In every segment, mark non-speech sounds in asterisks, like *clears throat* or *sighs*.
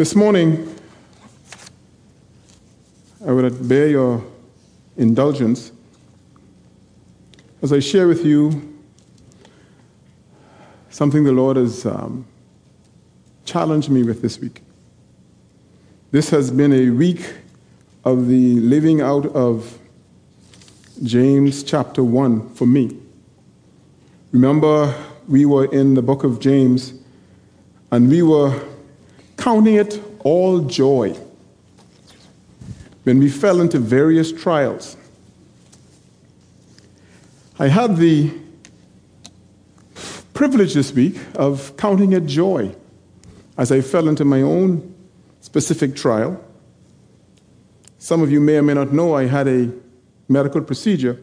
This morning, I would bear your indulgence as I share with you something the Lord has um, challenged me with this week. This has been a week of the living out of James chapter 1 for me. Remember, we were in the book of James and we were counting it all joy when we fell into various trials. I had the privilege this week of counting it joy as I fell into my own specific trial. Some of you may or may not know I had a medical procedure,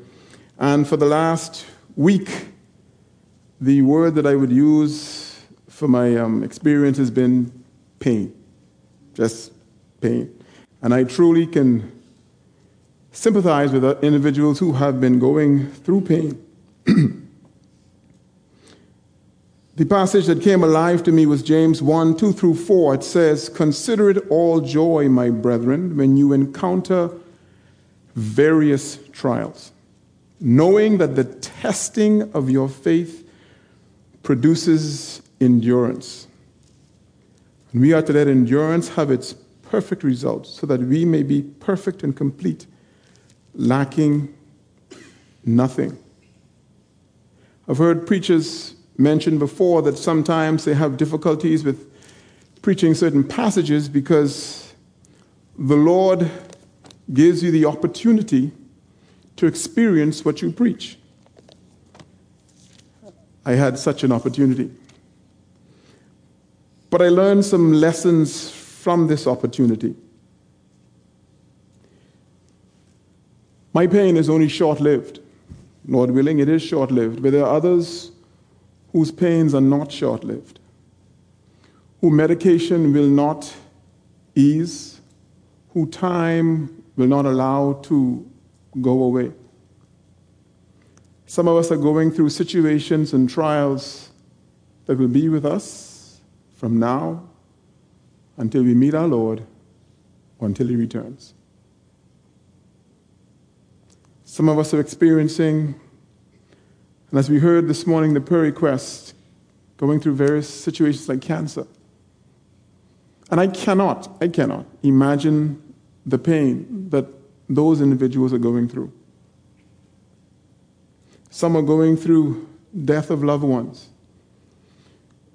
and for the last week, the word that I would use for my um, experience has been pain, just pain. And I truly can sympathize with individuals who have been going through pain. *clears throat* the passage that came alive to me was James 1 2 through 4. It says, Consider it all joy, my brethren, when you encounter various trials, knowing that the testing of your faith produces endurance. And we are to let endurance have its perfect results so that we may be perfect and complete, lacking nothing. I've heard preachers mention before that sometimes they have difficulties with preaching certain passages because the Lord gives you the opportunity to experience what you preach. I had such an opportunity. But I learned some lessons from this opportunity. My pain is only short lived. Lord willing, it is short lived. But there are others whose pains are not short lived, who medication will not ease, who time will not allow to go away. Some of us are going through situations and trials that will be with us from now until we meet our Lord or until He returns. Some of us are experiencing, and as we heard this morning, the prayer request, going through various situations like cancer. And I cannot, I cannot imagine the pain that those individuals are going through. Some are going through death of loved ones,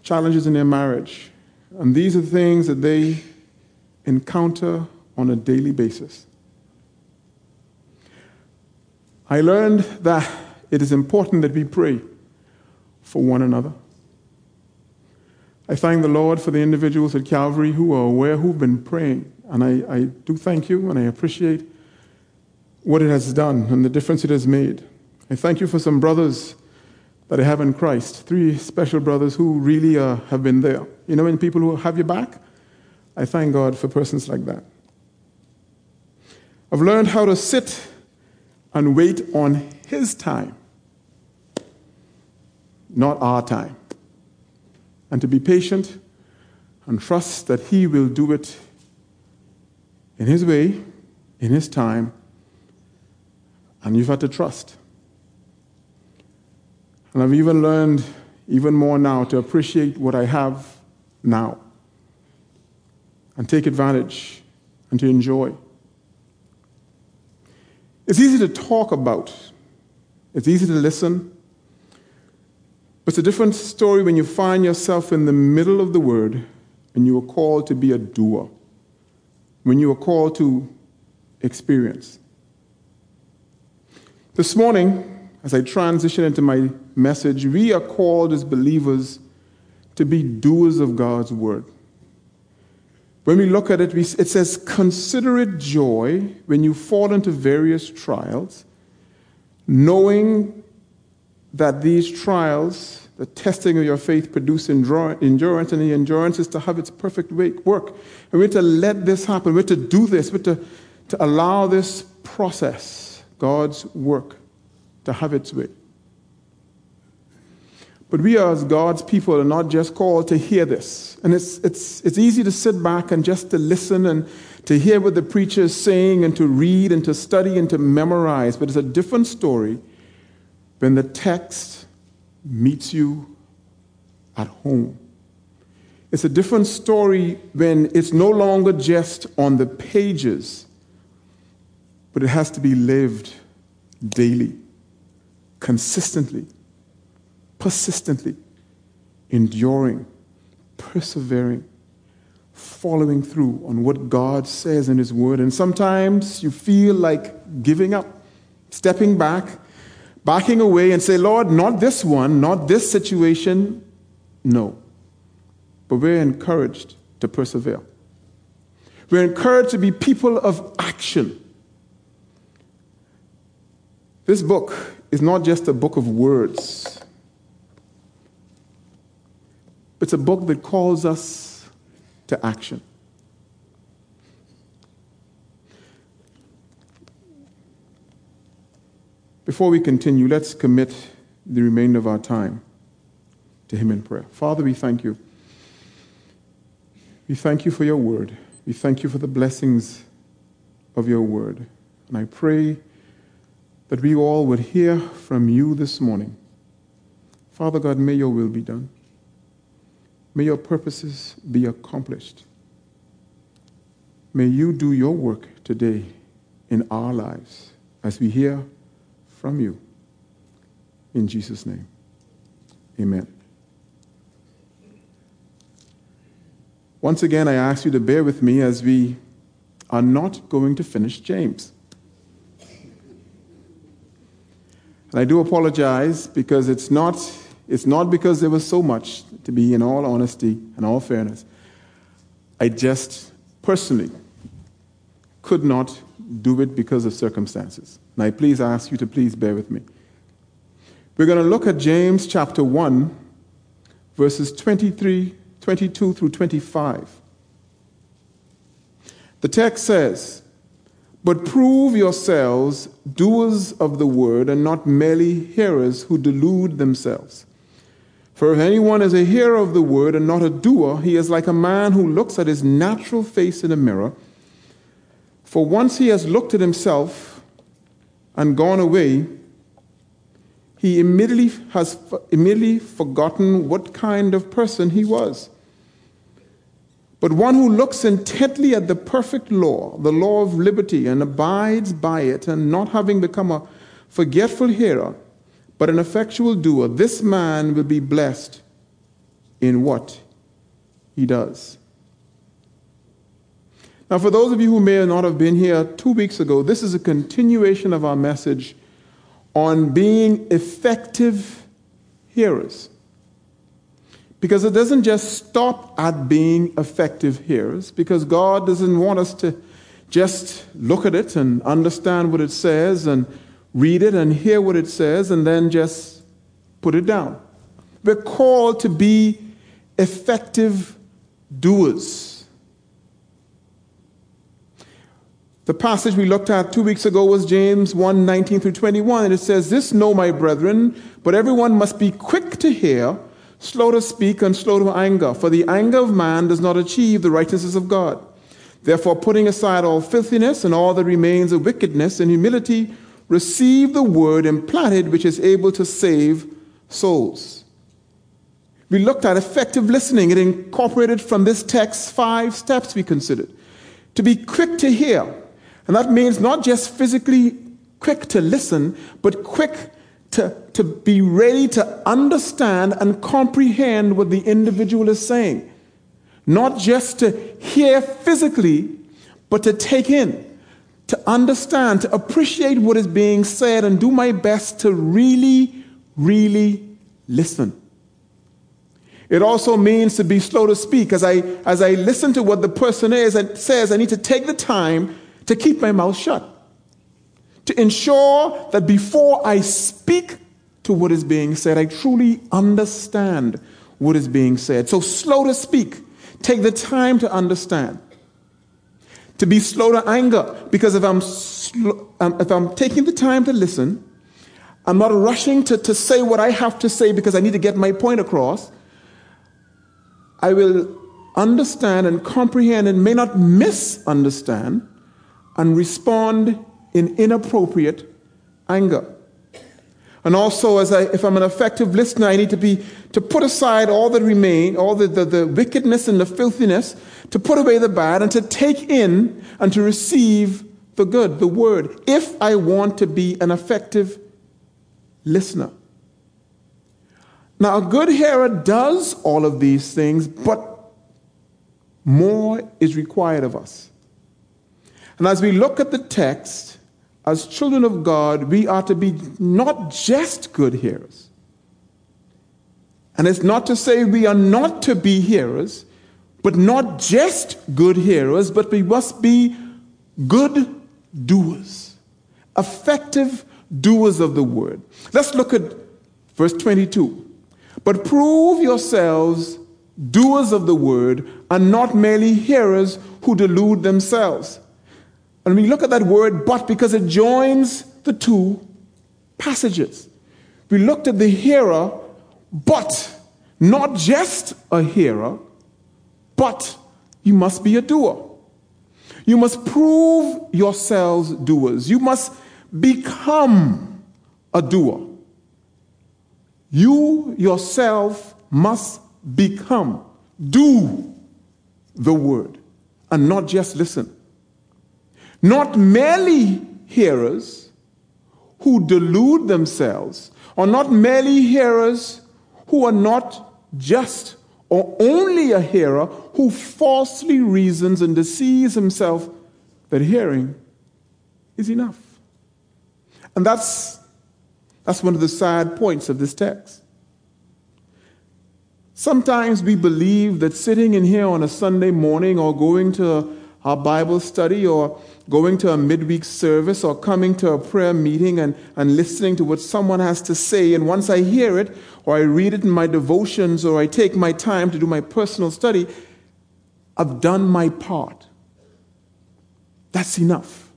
challenges in their marriage. And these are things that they encounter on a daily basis. I learned that it is important that we pray for one another. I thank the Lord for the individuals at Calvary who are aware, who've been praying. And I, I do thank you and I appreciate what it has done and the difference it has made. I thank you for some brothers that I have in Christ, three special brothers who really uh, have been there. You know, when people who have your back, I thank God for persons like that. I've learned how to sit and wait on His time, not our time, and to be patient and trust that He will do it in His way, in His time, and you've had to trust. And I've even learned even more now to appreciate what I have now and take advantage and to enjoy. It's easy to talk about, it's easy to listen, but it's a different story when you find yourself in the middle of the word and you are called to be a doer, when you are called to experience. This morning, as I transition into my message, we are called as believers to be doers of God's word. When we look at it, it says, Consider it joy when you fall into various trials, knowing that these trials, the testing of your faith, produce endurance, and the endurance is to have its perfect work. And we're to let this happen. We're to do this. We're to, to allow this process, God's work, to have its way. But we as God's people, are not just called to hear this. And it's, it's, it's easy to sit back and just to listen and to hear what the preacher is saying and to read and to study and to memorize. But it's a different story when the text meets you at home. It's a different story when it's no longer just on the pages, but it has to be lived daily, consistently persistently, enduring, persevering, following through on what God says in His Word. And sometimes you feel like giving up, stepping back, backing away, and say, Lord, not this one, not this situation. No. But we're encouraged to persevere. We're encouraged to be people of action. This book is not just a book of words. It's a book that calls us to action. Before we continue, let's commit the remainder of our time to Him in prayer. Father, we thank you. We thank you for your word. We thank you for the blessings of your word. And I pray that we all would hear from you this morning. Father God, may your will be done. May your purposes be accomplished. May you do your work today in our lives as we hear from you. In Jesus' name, amen. Once again, I ask you to bear with me as we are not going to finish James. And I do apologize because it's not it's not because there was so much, to be in all honesty and all fairness. I just personally could not do it because of circumstances. And I please ask you to please bear with me. We're going to look at James chapter 1, verses 23, 22 through 25. The text says, But prove yourselves doers of the word and not merely hearers who delude themselves. For if anyone is a hearer of the word and not a doer, he is like a man who looks at his natural face in a mirror. For once he has looked at himself and gone away, he immediately has immediately forgotten what kind of person he was. But one who looks intently at the perfect law, the law of liberty, and abides by it, and not having become a forgetful hearer, but an effectual doer, this man will be blessed in what he does. Now, for those of you who may not have been here two weeks ago, this is a continuation of our message on being effective hearers. Because it doesn't just stop at being effective hearers, because God doesn't want us to just look at it and understand what it says and read it and hear what it says and then just put it down. We're called to be effective doers. The passage we looked at two weeks ago was James 1 19 through 21, and it says, This know, my brethren, but everyone must be quick to hear, slow to speak, and slow to anger, for the anger of man does not achieve the righteousness of God. Therefore, putting aside all filthiness and all that remains of wickedness and humility, receive the word implanted which is able to save souls. We looked at effective listening. It incorporated from this text five steps we considered. To be quick to hear. And that means not just physically quick to listen, but quick to, to be ready to understand and comprehend what the individual is saying. Not just to hear physically, but to take in to understand, to appreciate what is being said, and do my best to really, really listen. It also means to be slow to speak. As I, as I listen to what the person is and says, I need to take the time to keep my mouth shut. To ensure that before I speak to what is being said, I truly understand what is being said. So, slow to speak. Take the time to understand to be slow to anger. Because if I'm, sl- um, if I'm taking the time to listen, I'm not rushing to, to say what I have to say because I need to get my point across. I will understand and comprehend and may not misunderstand and respond in inappropriate anger. And also, as I, if I'm an effective listener, I need to be to put aside all that remain, all the, the, the wickedness and the filthiness, to put away the bad, and to take in and to receive the good, the word, if I want to be an effective listener. Now, a good hearer does all of these things, but more is required of us. And as we look at the text, as children of God, we are to be not just good hearers. And it's not to say we are not to be hearers, but not just good hearers, but we must be good doers, effective doers of the word. Let's look at verse 22. But prove yourselves doers of the word and not merely hearers who delude themselves. And we look at that word but because it joins the two passages. We looked at the hearer, but not just a hearer, but you must be a doer. You must prove yourselves doers. You must become a doer. You yourself must become, do the word, and not just listen. Not merely hearers who delude themselves, or not merely hearers who are not just or only a hearer who falsely reasons and deceives himself that hearing is enough. And that's, that's one of the sad points of this text. Sometimes we believe that sitting in here on a Sunday morning or going to our Bible study or going to a midweek service or coming to a prayer meeting and, and listening to what someone has to say, and once I hear it or I read it in my devotions or I take my time to do my personal study, I've done my part. That's enough.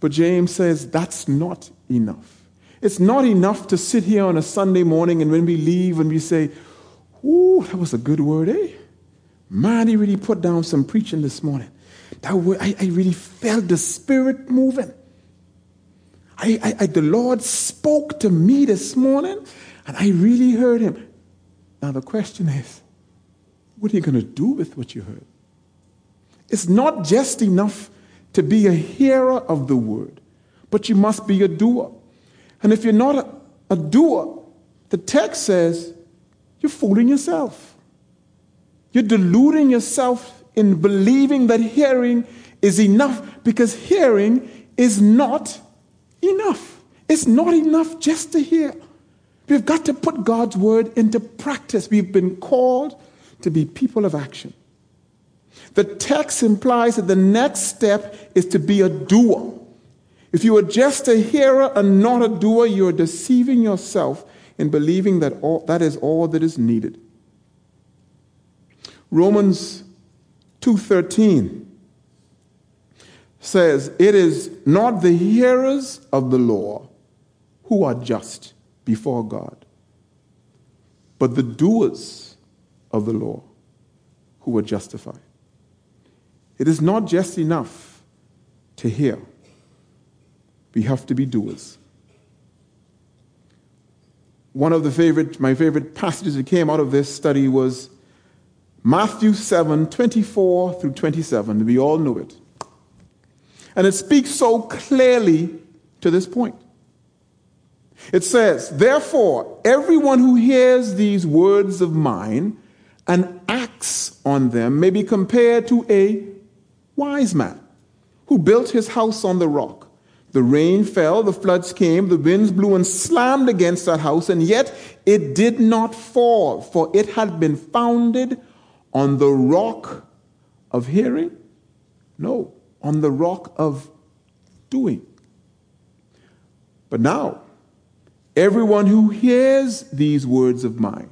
But James says that's not enough. It's not enough to sit here on a Sunday morning and when we leave and we say, Ooh, that was a good word, eh? Man, he really put down some preaching this morning. That I, I really felt the Spirit moving. I, I, I, the Lord spoke to me this morning, and I really heard him. Now, the question is, what are you going to do with what you heard? It's not just enough to be a hearer of the word, but you must be a doer. And if you're not a, a doer, the text says you're fooling yourself. You're deluding yourself in believing that hearing is enough because hearing is not enough. It's not enough just to hear. We've got to put God's word into practice. We've been called to be people of action. The text implies that the next step is to be a doer. If you are just a hearer and not a doer, you are deceiving yourself in believing that all, that is all that is needed. Romans 2:13 says, "It is not the hearers of the law who are just before God, but the doers of the law who are justified." It is not just enough to hear. We have to be doers. One of the favorite, my favorite passages that came out of this study was Matthew 7 24 through 27. We all know it. And it speaks so clearly to this point. It says, Therefore, everyone who hears these words of mine and acts on them may be compared to a wise man who built his house on the rock. The rain fell, the floods came, the winds blew and slammed against that house, and yet it did not fall, for it had been founded on the rock of hearing? No, on the rock of doing. But now, everyone who hears these words of mine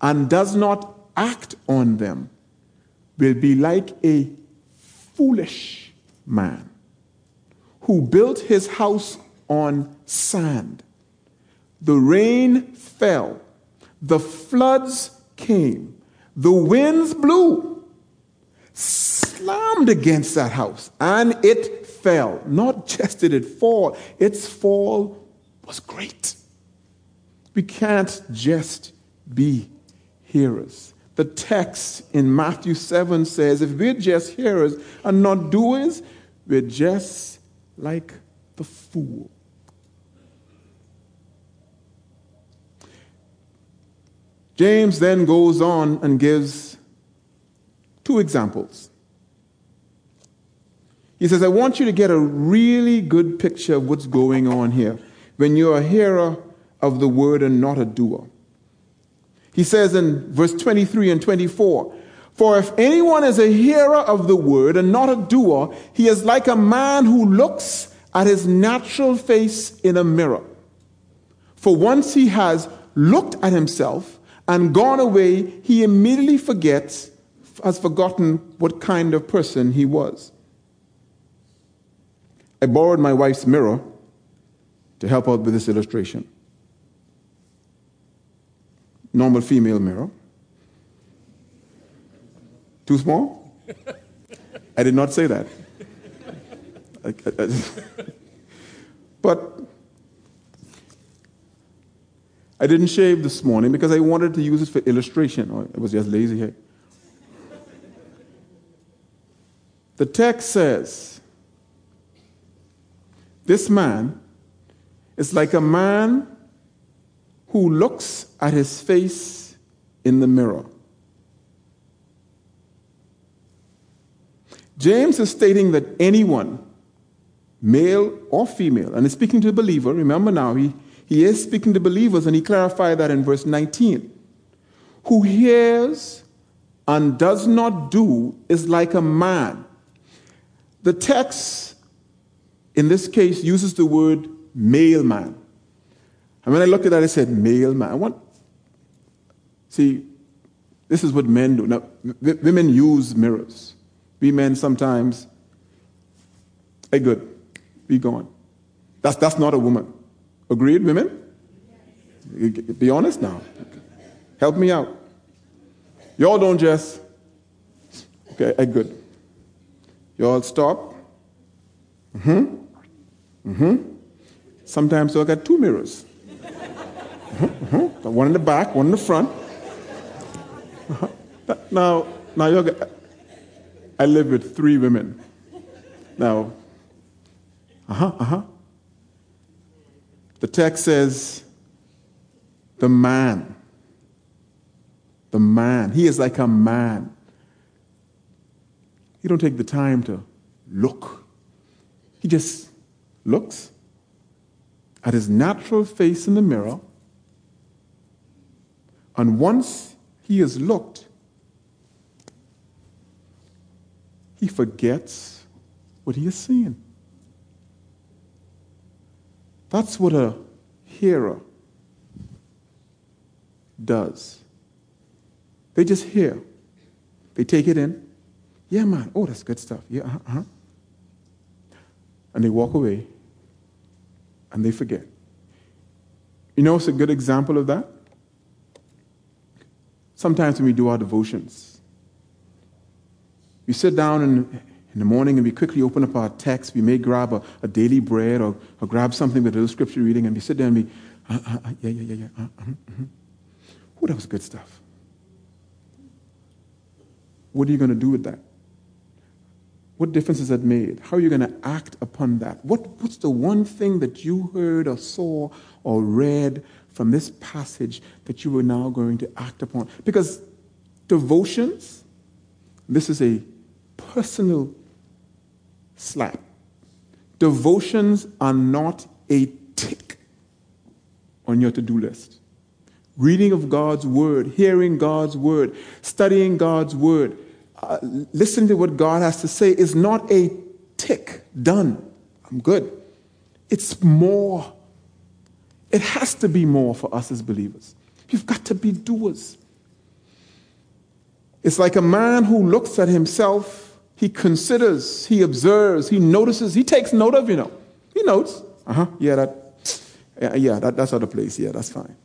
and does not act on them will be like a foolish man who built his house on sand. The rain fell, the floods came, the winds blew, slammed against that house, and it fell. Not just did it fall, its fall was great. We can't just be hearers. The text in Matthew 7 says if we're just hearers and not doers, we're just like the fool. James then goes on and gives two examples. He says, I want you to get a really good picture of what's going on here when you're a hearer of the word and not a doer. He says in verse 23 and 24, For if anyone is a hearer of the word and not a doer, he is like a man who looks at his natural face in a mirror. For once he has looked at himself and gone away, he immediately forgets, has forgotten what kind of person he was. I borrowed my wife's mirror to help out with this illustration. Normal female mirror. Too small? I did not say that. *laughs* But I didn't shave this morning because I wanted to use it for illustration. Oh, I was just lazy here. The text says, This man is like a man who looks at his face in the mirror. James is stating that anyone, male or female, and he's speaking to a believer, remember now, he, he is speaking to believers, and he clarified that in verse 19. Who hears and does not do is like a man. The text, in this case, uses the word male man. And when I looked at that, I said, male man. I want, see, this is what men do. Now, women use mirrors. We men sometimes, hey, good, be gone. That's, that's not a woman. Agreed, women? Be honest now. Help me out. Y'all don't just, okay, hey, good. Y'all stop. Mm hmm. Mm hmm. Sometimes I got two mirrors. Uh-huh. One in the back, one in the front. Uh-huh. Now, now you I live with three women. Now, uh huh, uh huh. The text says, the man, the man, he is like a man. He don't take the time to look. He just looks at his natural face in the mirror, and once he has looked, he forgets what he has seen. That's what a hearer does. They just hear. They take it in. Yeah, man. Oh, that's good stuff. Yeah, uh huh. And they walk away and they forget. You know, it's a good example of that. Sometimes when we do our devotions, we sit down in, in the morning and we quickly open up our text. We may grab a, a daily bread or, or, grab something with a little scripture reading and we sit there and we, uh, uh, uh, yeah, yeah, yeah, yeah. Oh, that was good stuff. What are you going to do with that? What difference has that made? How are you going to act upon that? What, what's the one thing that you heard or saw or read from this passage that you are now going to act upon? Because devotions, this is a personal slap. Devotions are not a tick on your to do list. Reading of God's word, hearing God's word, studying God's word, uh, listening to what God has to say is not a tick, done, I'm good. It's more. It has to be more for us as believers. You've got to be doers. It's like a man who looks at himself, he considers, he observes, he notices, he takes note of, you know. He notes. Uh huh. Yeah, that. Yeah, that, that's other place. Yeah, that's fine.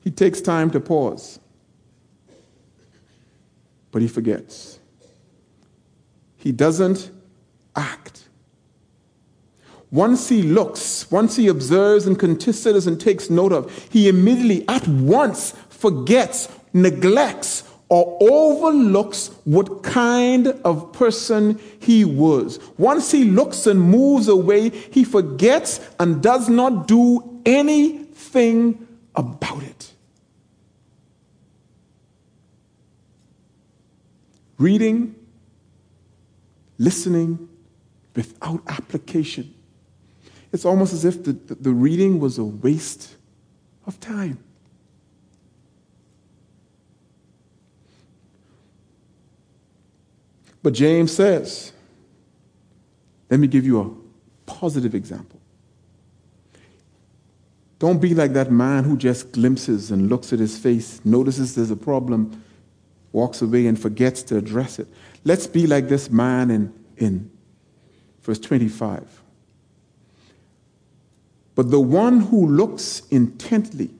He takes time to pause, but he forgets. He doesn't act. Once he looks, once he observes and considers and takes note of, he immediately, at once, forgets, neglects, or overlooks what kind of person he was. Once he looks and moves away, he forgets and does not do anything about it. Reading, listening without application. It's almost as if the, the, reading was a waste of time. But James says, let me give you a positive example. Don't be like that man who just glimpses and looks at his face, notices there's a problem, walks away and forgets to address it. Let's be like this man in, in verse 25. But the one who looks intently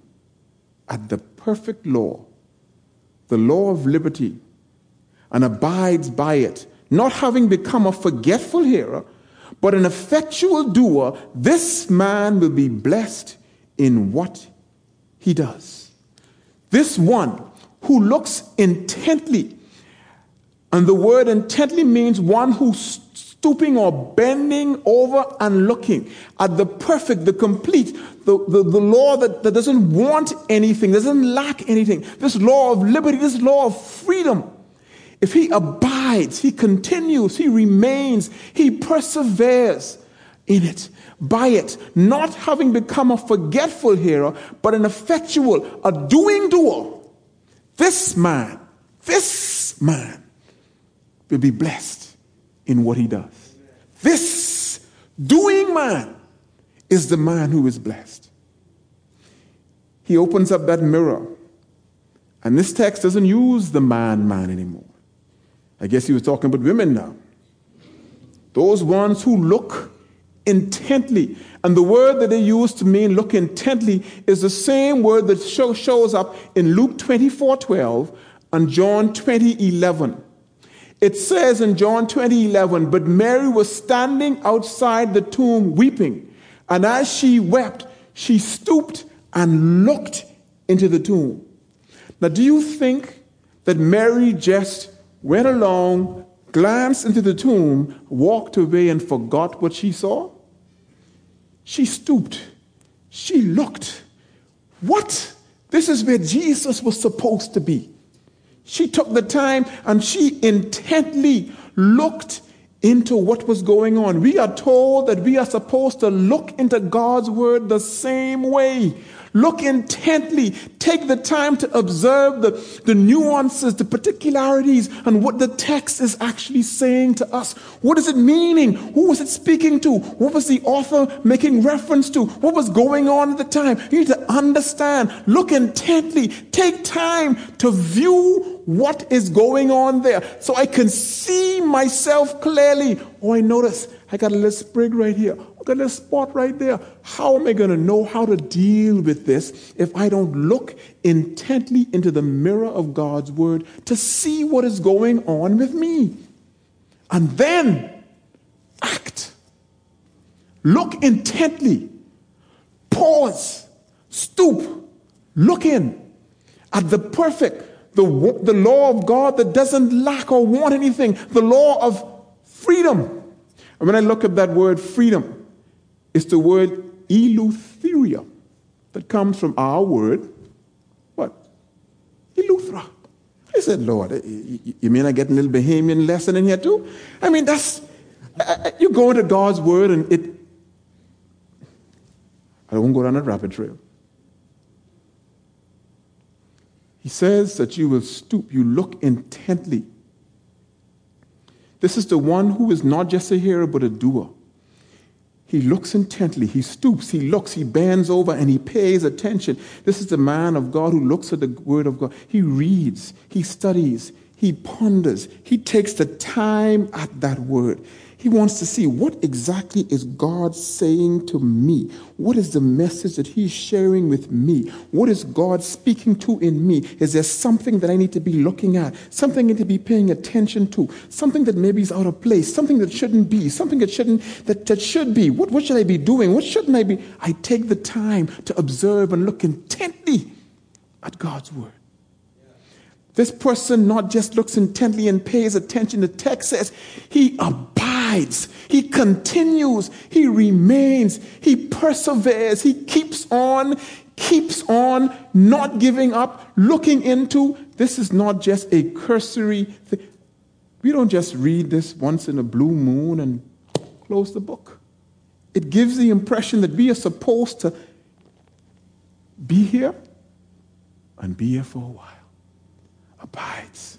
at the perfect law, the law of liberty, and abides by it, not having become a forgetful hearer, but an effectual doer, this man will be blessed in what he does. This one who looks intently. And the word intently means one who's stooping or bending over and looking at the perfect, the complete, the, the, the law that, that doesn't want anything, doesn't lack anything. This law of liberty, this law of freedom. If he abides, he continues, he remains, he perseveres in it, by it, not having become a forgetful hearer, but an effectual, a doing doer this man, this man will be blessed in what he does. This doing man is the man who is blessed. He opens up that mirror, and this text doesn't use the man man anymore. I guess he was talking about women now. Those ones who look intently. And the word that they use to mean look intently is the same word that show, shows up in Luke 24 12 and John 20 11. It says in John 20 11, but Mary was standing outside the tomb weeping. And as she wept, she stooped and looked into the tomb. Now, do you think that Mary just went along, glanced into the tomb, walked away, and forgot what she saw? She stooped. She looked. What? This is where Jesus was supposed to be. She took the time and she intently looked into what was going on. We are told that we are supposed to look into God's word the same way. Look intently. Take the time to observe the, the nuances, the particularities, and what the text is actually saying to us. What is it meaning? Who was it speaking to? What was the author making reference to? What was going on at the time? You need to understand. Look intently. Take time to view what is going on there so I can see myself clearly. Oh, I notice I got a little sprig right here. I got a little spot right there. How am I going to know how to deal with this if I don't look intently into the mirror of God's word to see what is going on with me? And then act. Look intently. Pause. Stoop. Look in at the perfect, the, the law of God that doesn't lack or want anything, the law of freedom and when I look at that word freedom, it's the word eleutheria that comes from our word, what? Eleuthera. I said, Lord, you mean I get a little Bahamian lesson in here too? I mean, that's, you go into God's word and it, I won't go down that rabbit trail. He says that you will stoop, you look intently this is the one who is not just a hearer, but a doer. He looks intently, he stoops, he looks, he bends over, and he pays attention. This is the man of God who looks at the word of God. He reads, he studies, he ponders, he takes the time at that word. He wants to see what exactly is God saying to me? What is the message that He's sharing with me? What is God speaking to in me? Is there something that I need to be looking at? Something I need to be paying attention to? Something that maybe is out of place? Something that shouldn't be? Something that shouldn't that, that should be? What, what should I be doing? What shouldn't I be? I take the time to observe and look intently at God's word. This person not just looks intently and pays attention. to text says he abides, he continues, he remains, he perseveres, he keeps on, keeps on, not giving up, looking into. This is not just a cursory thing. We don't just read this once in a blue moon and close the book. It gives the impression that we are supposed to be here and be here for a while abides.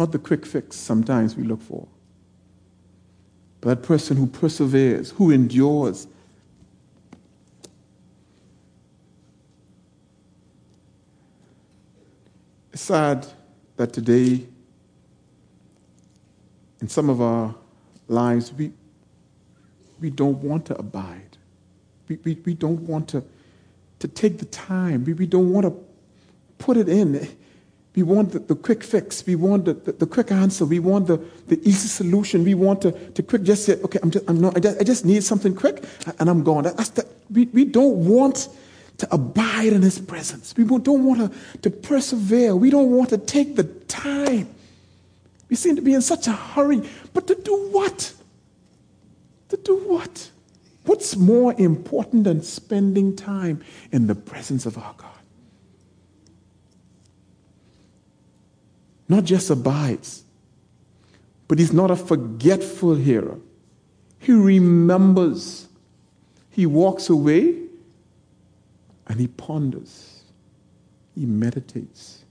Not the quick fix sometimes we look for, but that person who perseveres, who endures. It's sad that today, in some of our lives, we, we don't want to abide. We, we, we don't want to, to take the time. We, we don't want to put it in. We want the, the quick fix. We want the, the, the, quick answer. We want the, the easy solution. We want to, to quick just say, okay, I'm just, I'm not, I, just, I just need something quick and I'm gone. That's the, we, we don't want to abide in his presence. We don't want to, to persevere. We don't want to take the time. We seem to be in such a hurry. But to do what? To do what? What's more important than spending time in the presence of our God? Not just abides, but he's not a forgetful hearer. He remembers. He walks away and he ponders. He meditates.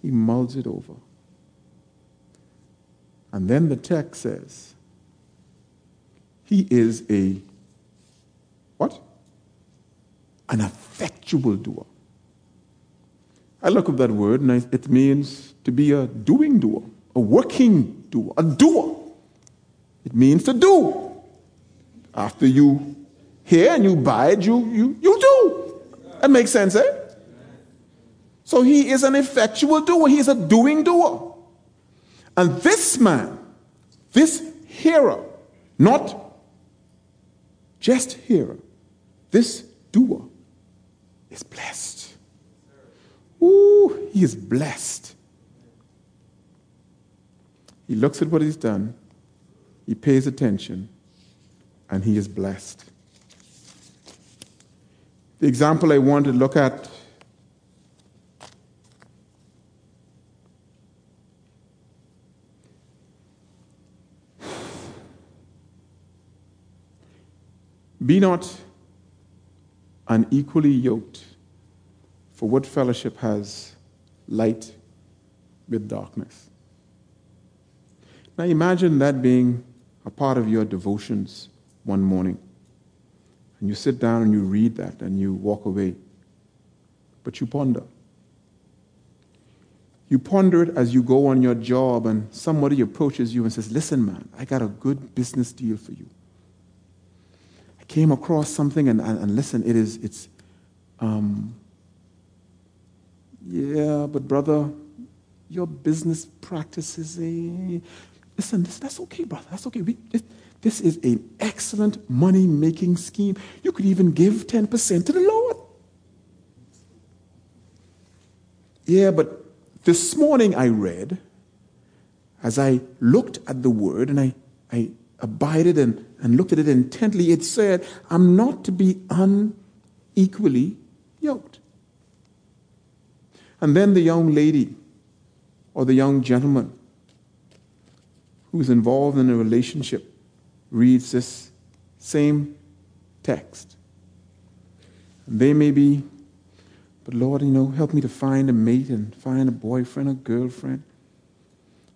He mulls it over. And then the text says, he is a what? An effectual doer. I look up that word and it means to be a doing doer, a working doer, a doer. It means to do. After you hear and you it, you, you, you do. That makes sense, eh? So he is an effectual doer. He's a doing doer. And this man, this hearer, not just hearer, this doer is blessed. Ooh, he is blessed. He looks at what he's done, he pays attention, and he is blessed. The example I want to look at *sighs* Be not unequally yoked, for what fellowship has light with darkness? Now imagine that being a part of your devotions one morning. And you sit down and you read that and you walk away. But you ponder. You ponder it as you go on your job and somebody approaches you and says, Listen, man, I got a good business deal for you. I came across something and, and, and listen, it is, it's, um, yeah, but brother, your business practices, eh, Listen, this, that's okay, brother. That's okay. We, this, is an excellent money making scheme. You could even give 10% to the Lord. Yeah, but this morning I read, as I looked at the word and I, I abided and, and looked at it intently, it said, I'm not to be unequally yoked. And then the young lady or the young gentleman who's involved in a relationship reads this same text. And they may be, but Lord, you know, help me to find a mate and find a boyfriend or girlfriend.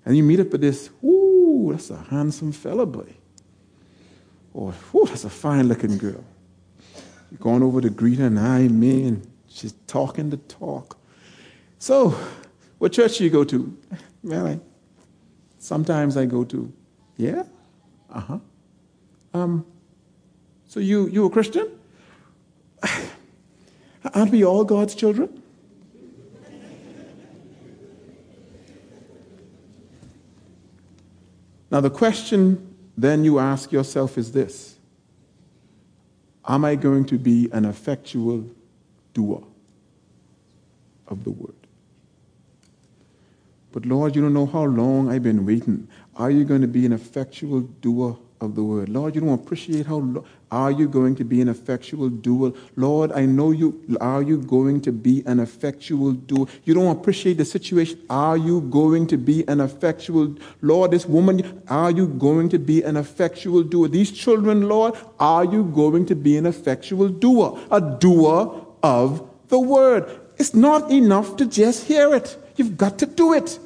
And you meet up with this, ooh, that's a handsome fella, boy. Or, ooh, that's a fine looking girl. You're going over to greet her, and I mean, she's talking the talk. So, what church do you go to? Well, I Sometimes I go to, yeah, uh huh. Um, so you you a Christian? *sighs* Aren't we all God's children? Now, the question then you ask yourself is this Am I going to be an effectual doer of the word? But Lord, you don't know how long I've been waiting. Are you going to be an effectual doer of the word. Lord, you don't appreciate how lo- are you going to be an effectual doer? Lord, I know you are you going to be an effectual doer? You don't appreciate the situation. Are you going to be an effectual Lord, this woman, are you going to be an effectual doer? These children, Lord, are you going to be an effectual doer? A doer of the word. It's not enough to just hear it. You've got to do it.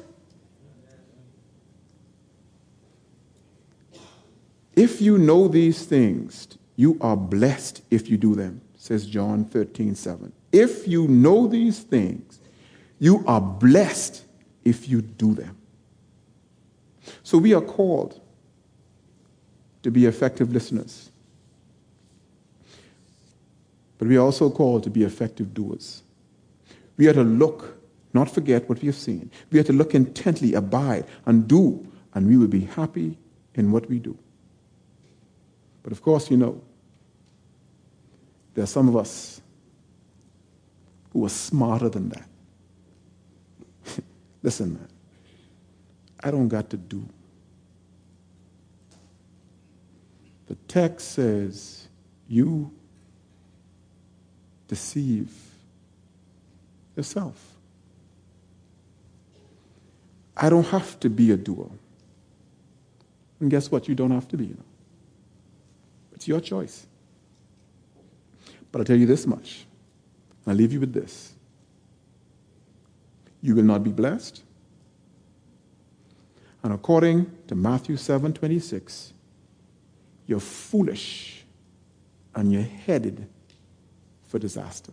If you know these things, you are blessed if you do them, says John 13, 7. If you know these things, you are blessed if you do them. So we are called to be effective listeners. But we are also called to be effective doers. We are to look, not forget what we have seen. We are to look intently, abide, and do, and we will be happy in what we do. But of course, you know, there are some of us who are smarter than that. *laughs* Listen, man, I don't got to do. The text says, you deceive yourself. I don't have to be a doer. And guess what? You don't have to be. You know? It's your choice. But I'll tell you this much. And I'll leave you with this. You will not be blessed. And according to Matthew 7 26, you're foolish and you're headed for disaster.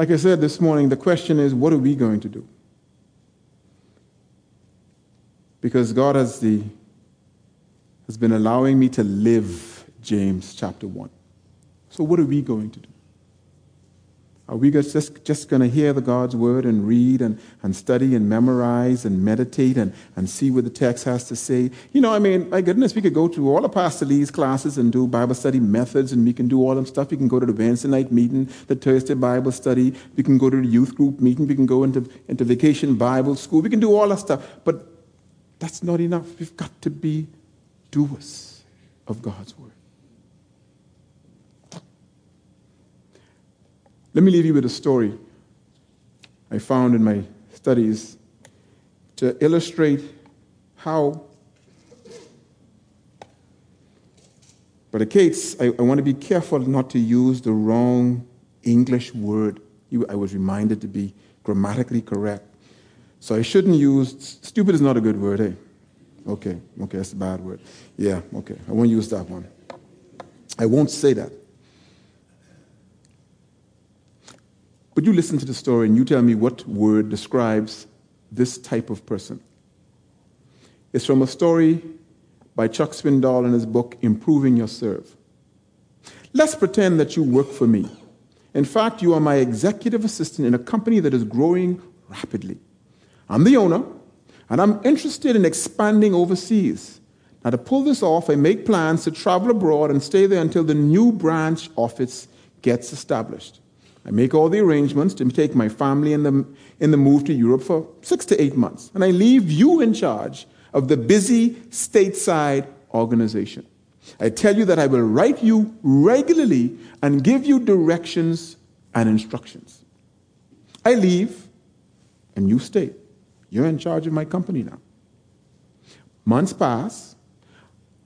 Like I said this morning, the question is what are we going to do? because God has, the, has been allowing me to live James chapter 1. So, what are we going to do? Are we just, just going to hear the God's word and read and, and study and memorize and meditate and, and see what the text has to say? You know, I mean, my goodness, we could go to all of Pastor Lee's classes and do Bible study methods and we can do all them stuff. We can go to the Wednesday night meeting, the Thursday Bible study. We can go to the youth group meeting. We can go into, into vacation Bible school. We can do all that stuff. But that's not enough. We've got to be doers of God's word. Let me leave you with a story I found in my studies to illustrate how. Brother Cates, I, I want to be careful not to use the wrong English word. I was reminded to be grammatically correct. So I shouldn't use, stupid is not a good word, eh? Okay, okay, that's a bad word. Yeah, okay, I won't use that one. I won't say that. But you listen to the story and you tell me what word describes this type of person. It's from a story by Chuck Swindoll in his book, Improving Your Serve. Let's pretend that you work for me. In fact, you are my executive assistant in a company that is growing rapidly. I'm the owner, and I'm interested in expanding overseas. Now, to pull this off, I make plans to travel abroad and stay there until the new branch office gets established. I make all the arrangements to take my family in the, in the move to Europe for six to eight months. And I leave you in charge of the busy stateside organization. I tell you that I will write you regularly and give you directions and instructions. I leave and you stay. You're in charge of my company now. Months pass.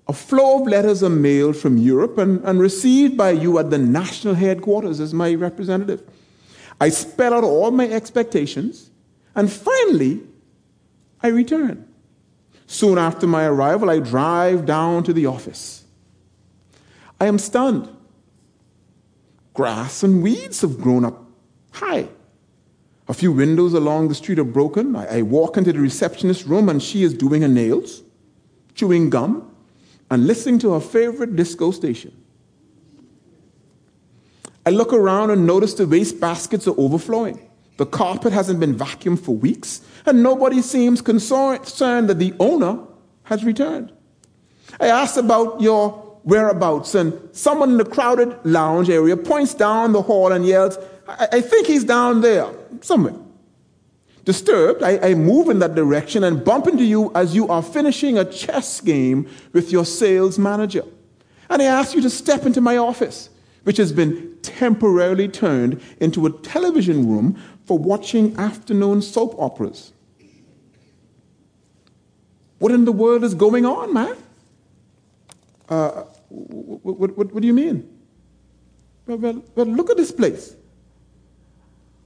A flow of letters are mailed from Europe and, and received by you at the national headquarters as my representative. I spell out all my expectations, and finally, I return. Soon after my arrival, I drive down to the office. I am stunned. Grass and weeds have grown up high. A few windows along the street are broken. I, I walk into the receptionist room and she is doing her nails, chewing gum, and listening to her favorite disco station. I look around and notice the waste baskets are overflowing. The carpet hasn't been vacuumed for weeks, and nobody seems concerned that the owner has returned. I ask about your whereabouts, and someone in the crowded lounge area points down the hall and yells, I, I think he's down there, somewhere. Disturbed, I, I move in that direction and bump into you as you are finishing a chess game with your sales manager. And I ask you to step into my office, which has been temporarily turned into a television room for watching afternoon soap operas. What in the world is going on, man? Uh, what, what, what, do you mean? Well, well, well, look at this place.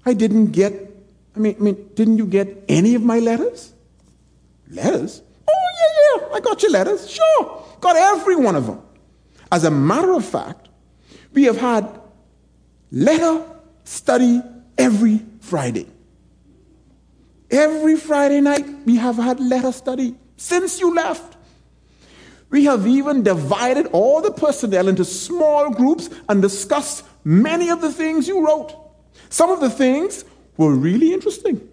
I didn't get, I mean, I mean, didn't you get any of my letters? Letters? Oh, yeah, yeah, I got your letters. Sure, got every one of them. As a matter of fact, we have had letter study every Friday. Every Friday night, we have had letter study since you left. We have even divided all the personnel into small groups and discussed many of the things you wrote. Some of the things were really interesting.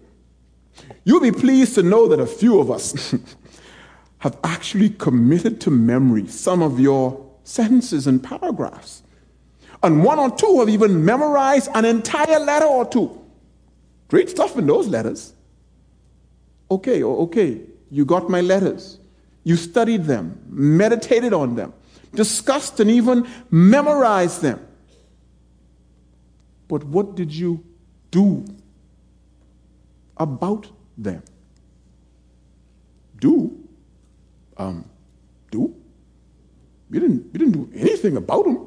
You'll be pleased to know that a few of us *laughs* have actually committed to memory some of your sentences and paragraphs. And one or two have even memorized an entire letter or two. Great stuff in those letters. Okay, okay, you got my letters. You studied them, meditated on them, discussed and even memorized them. But what did you do about them? Do? Um, do? We didn't, we didn't do anything about them.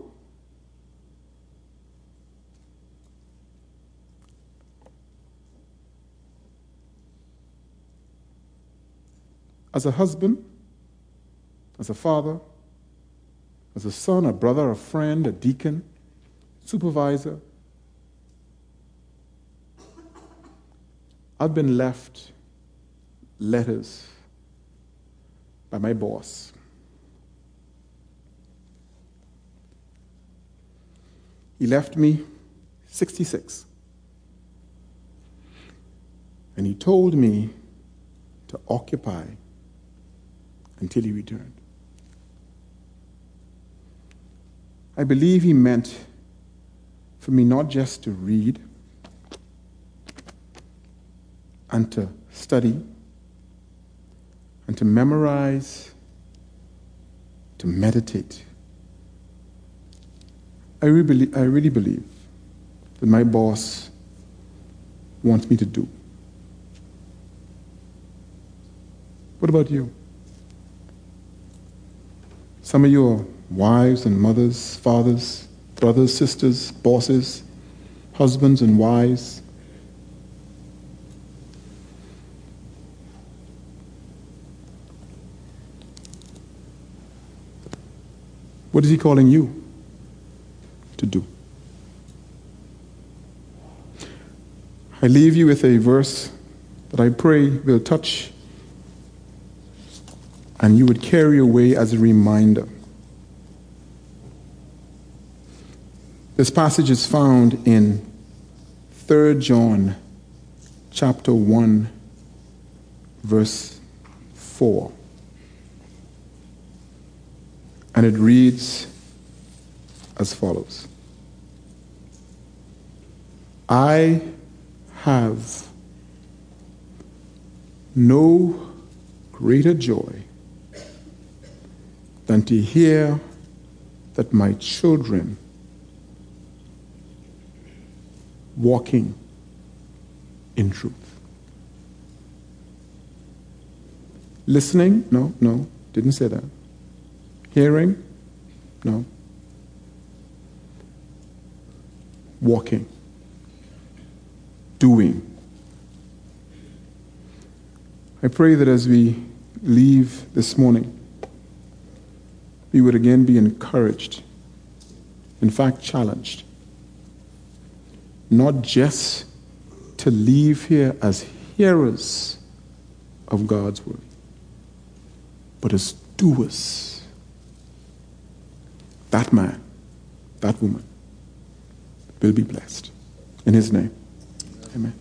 As a husband, as a father, as a son, a brother, a friend, a deacon, supervisor. I've been left letters by my boss. He left me 66. And he told me to occupy until he returned. I believe he meant for me not just to read and to study and to memorize, to meditate. I really, believe, I really believe that my boss wants me to do. What about you? Some of you are wives and mothers, fathers, brothers, sisters, bosses, husbands and wives. What is he calling you to do? I leave you with a verse that I pray will touch and you would carry away as a reminder. This passage is found in 3 John chapter 1 verse 4. And it reads as follows I have no greater joy than to hear that my children walking in truth. Listening? No, no, didn't say that. Hearing? No. Walking. Doing. I pray that as we leave this morning, we would again be encouraged, in fact, challenged, not just to leave here as hearers of God's word, but as doers. That man, that woman will be blessed. In his name, amen.